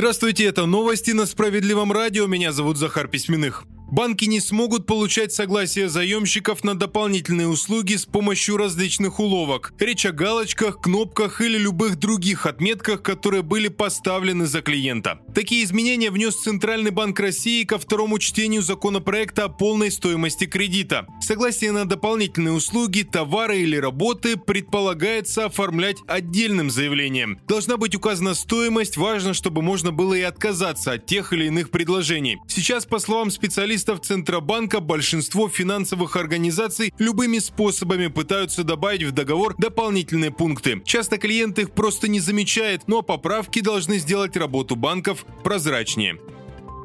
Здравствуйте, это новости на Справедливом радио. Меня зовут Захар Письменных. Банки не смогут получать согласие заемщиков на дополнительные услуги с помощью различных уловок. Речь о галочках, кнопках или любых других отметках, которые были поставлены за клиента. Такие изменения внес Центральный банк России ко второму чтению законопроекта о полной стоимости кредита. Согласие на дополнительные услуги, товары или работы предполагается оформлять отдельным заявлением. Должна быть указана стоимость, важно, чтобы можно было и отказаться от тех или иных предложений. Сейчас, по словам специалистов, специалистов Центробанка большинство финансовых организаций любыми способами пытаются добавить в договор дополнительные пункты. Часто клиент их просто не замечает, но поправки должны сделать работу банков прозрачнее.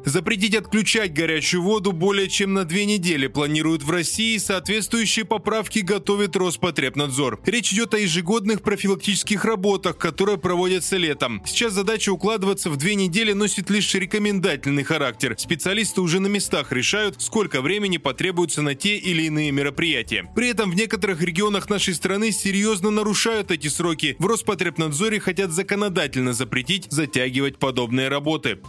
Запретить отключать горячую воду более чем на две недели планируют в России. Соответствующие поправки готовит Роспотребнадзор. Речь идет о ежегодных профилактических работах, которые проводятся летом. Сейчас задача укладываться в две недели носит лишь рекомендательный характер. Специалисты уже на местах решают, сколько времени потребуется на те или иные мероприятия. При этом в некоторых регионах нашей страны серьезно нарушают эти сроки. В Роспотребнадзоре хотят законодательно запретить затягивать подобные работы.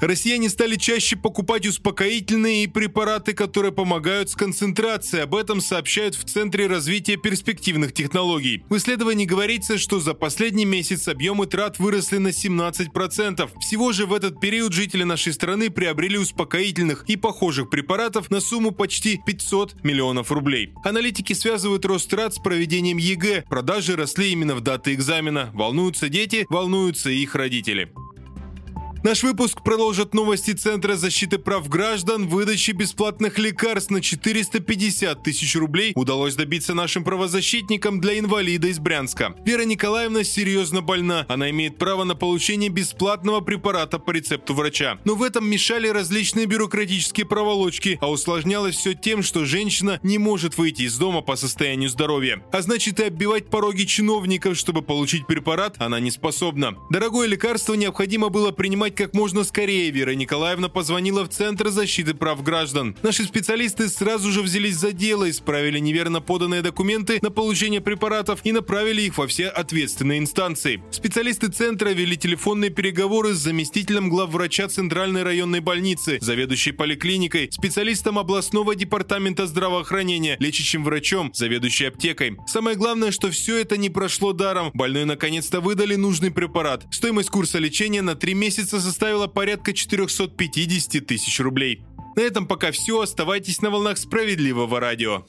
Россияне стали чаще покупать успокоительные и препараты, которые помогают с концентрацией. Об этом сообщают в Центре развития перспективных технологий. В исследовании говорится, что за последний месяц объемы трат выросли на 17%. Всего же в этот период жители нашей страны приобрели успокоительных и похожих препаратов на сумму почти 500 миллионов рублей. Аналитики связывают рост трат с проведением ЕГЭ. Продажи росли именно в даты экзамена. Волнуются дети, волнуются их родители. Наш выпуск продолжит новости Центра защиты прав граждан. Выдачи бесплатных лекарств на 450 тысяч рублей удалось добиться нашим правозащитникам для инвалида из Брянска. Вера Николаевна серьезно больна. Она имеет право на получение бесплатного препарата по рецепту врача. Но в этом мешали различные бюрократические проволочки, а усложнялось все тем, что женщина не может выйти из дома по состоянию здоровья. А значит и оббивать пороги чиновников, чтобы получить препарат, она не способна. Дорогое лекарство необходимо было принимать как можно скорее Вера Николаевна позвонила в Центр защиты прав граждан. Наши специалисты сразу же взялись за дело, исправили неверно поданные документы на получение препаратов и направили их во все ответственные инстанции. Специалисты Центра вели телефонные переговоры с заместителем главврача Центральной районной больницы, заведующей поликлиникой, специалистом областного департамента здравоохранения, лечащим врачом, заведующей аптекой. Самое главное, что все это не прошло даром. Больной наконец-то выдали нужный препарат. Стоимость курса лечения на три месяца составила порядка 450 тысяч рублей. На этом пока все. Оставайтесь на волнах справедливого радио.